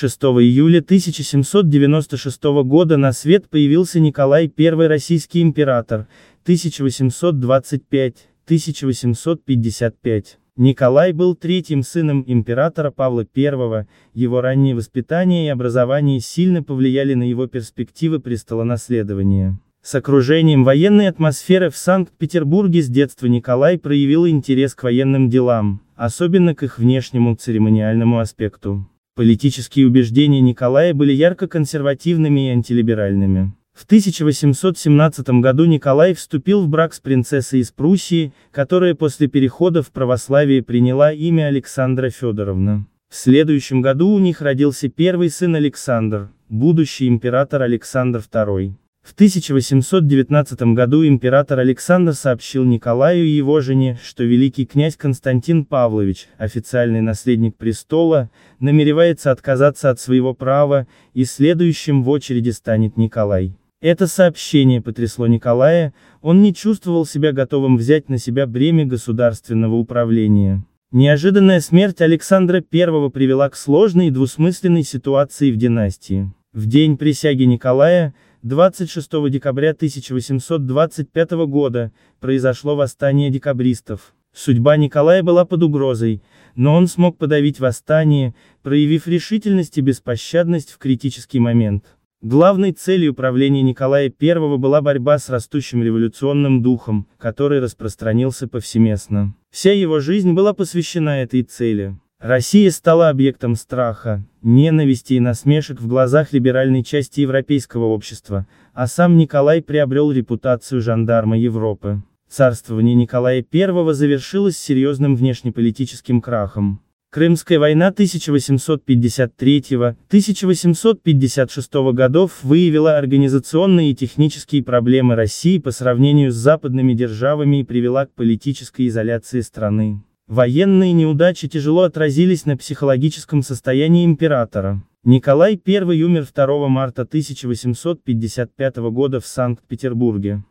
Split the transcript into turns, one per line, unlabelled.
6 июля 1796 года на свет появился Николай I российский император, 1825-1855. Николай был третьим сыном императора Павла I, его раннее воспитание и образование сильно повлияли на его перспективы престолонаследования. С окружением военной атмосферы в Санкт-Петербурге с детства Николай проявил интерес к военным делам, особенно к их внешнему церемониальному аспекту. Политические убеждения Николая были ярко консервативными и антилиберальными. В 1817 году Николай вступил в брак с принцессой из Пруссии, которая после перехода в православие приняла имя Александра Федоровна. В следующем году у них родился первый сын Александр, будущий император Александр II. В 1819 году император Александр сообщил Николаю и его жене, что великий князь Константин Павлович, официальный наследник престола, намеревается отказаться от своего права, и следующим в очереди станет Николай. Это сообщение потрясло Николая, он не чувствовал себя готовым взять на себя бремя государственного управления. Неожиданная смерть Александра I привела к сложной и двусмысленной ситуации в династии. В день присяги Николая, 26 декабря 1825 года, произошло восстание декабристов. Судьба Николая была под угрозой, но он смог подавить восстание, проявив решительность и беспощадность в критический момент. Главной целью правления Николая I была борьба с растущим революционным духом, который распространился повсеместно. Вся его жизнь была посвящена этой цели. Россия стала объектом страха, ненависти и насмешек в глазах либеральной части европейского общества, а сам Николай приобрел репутацию жандарма Европы. Царствование Николая I завершилось серьезным внешнеполитическим крахом. Крымская война 1853-1856 годов выявила организационные и технические проблемы России по сравнению с западными державами и привела к политической изоляции страны. Военные неудачи тяжело отразились на психологическом состоянии императора. Николай I умер 2 марта 1855 года в Санкт-Петербурге.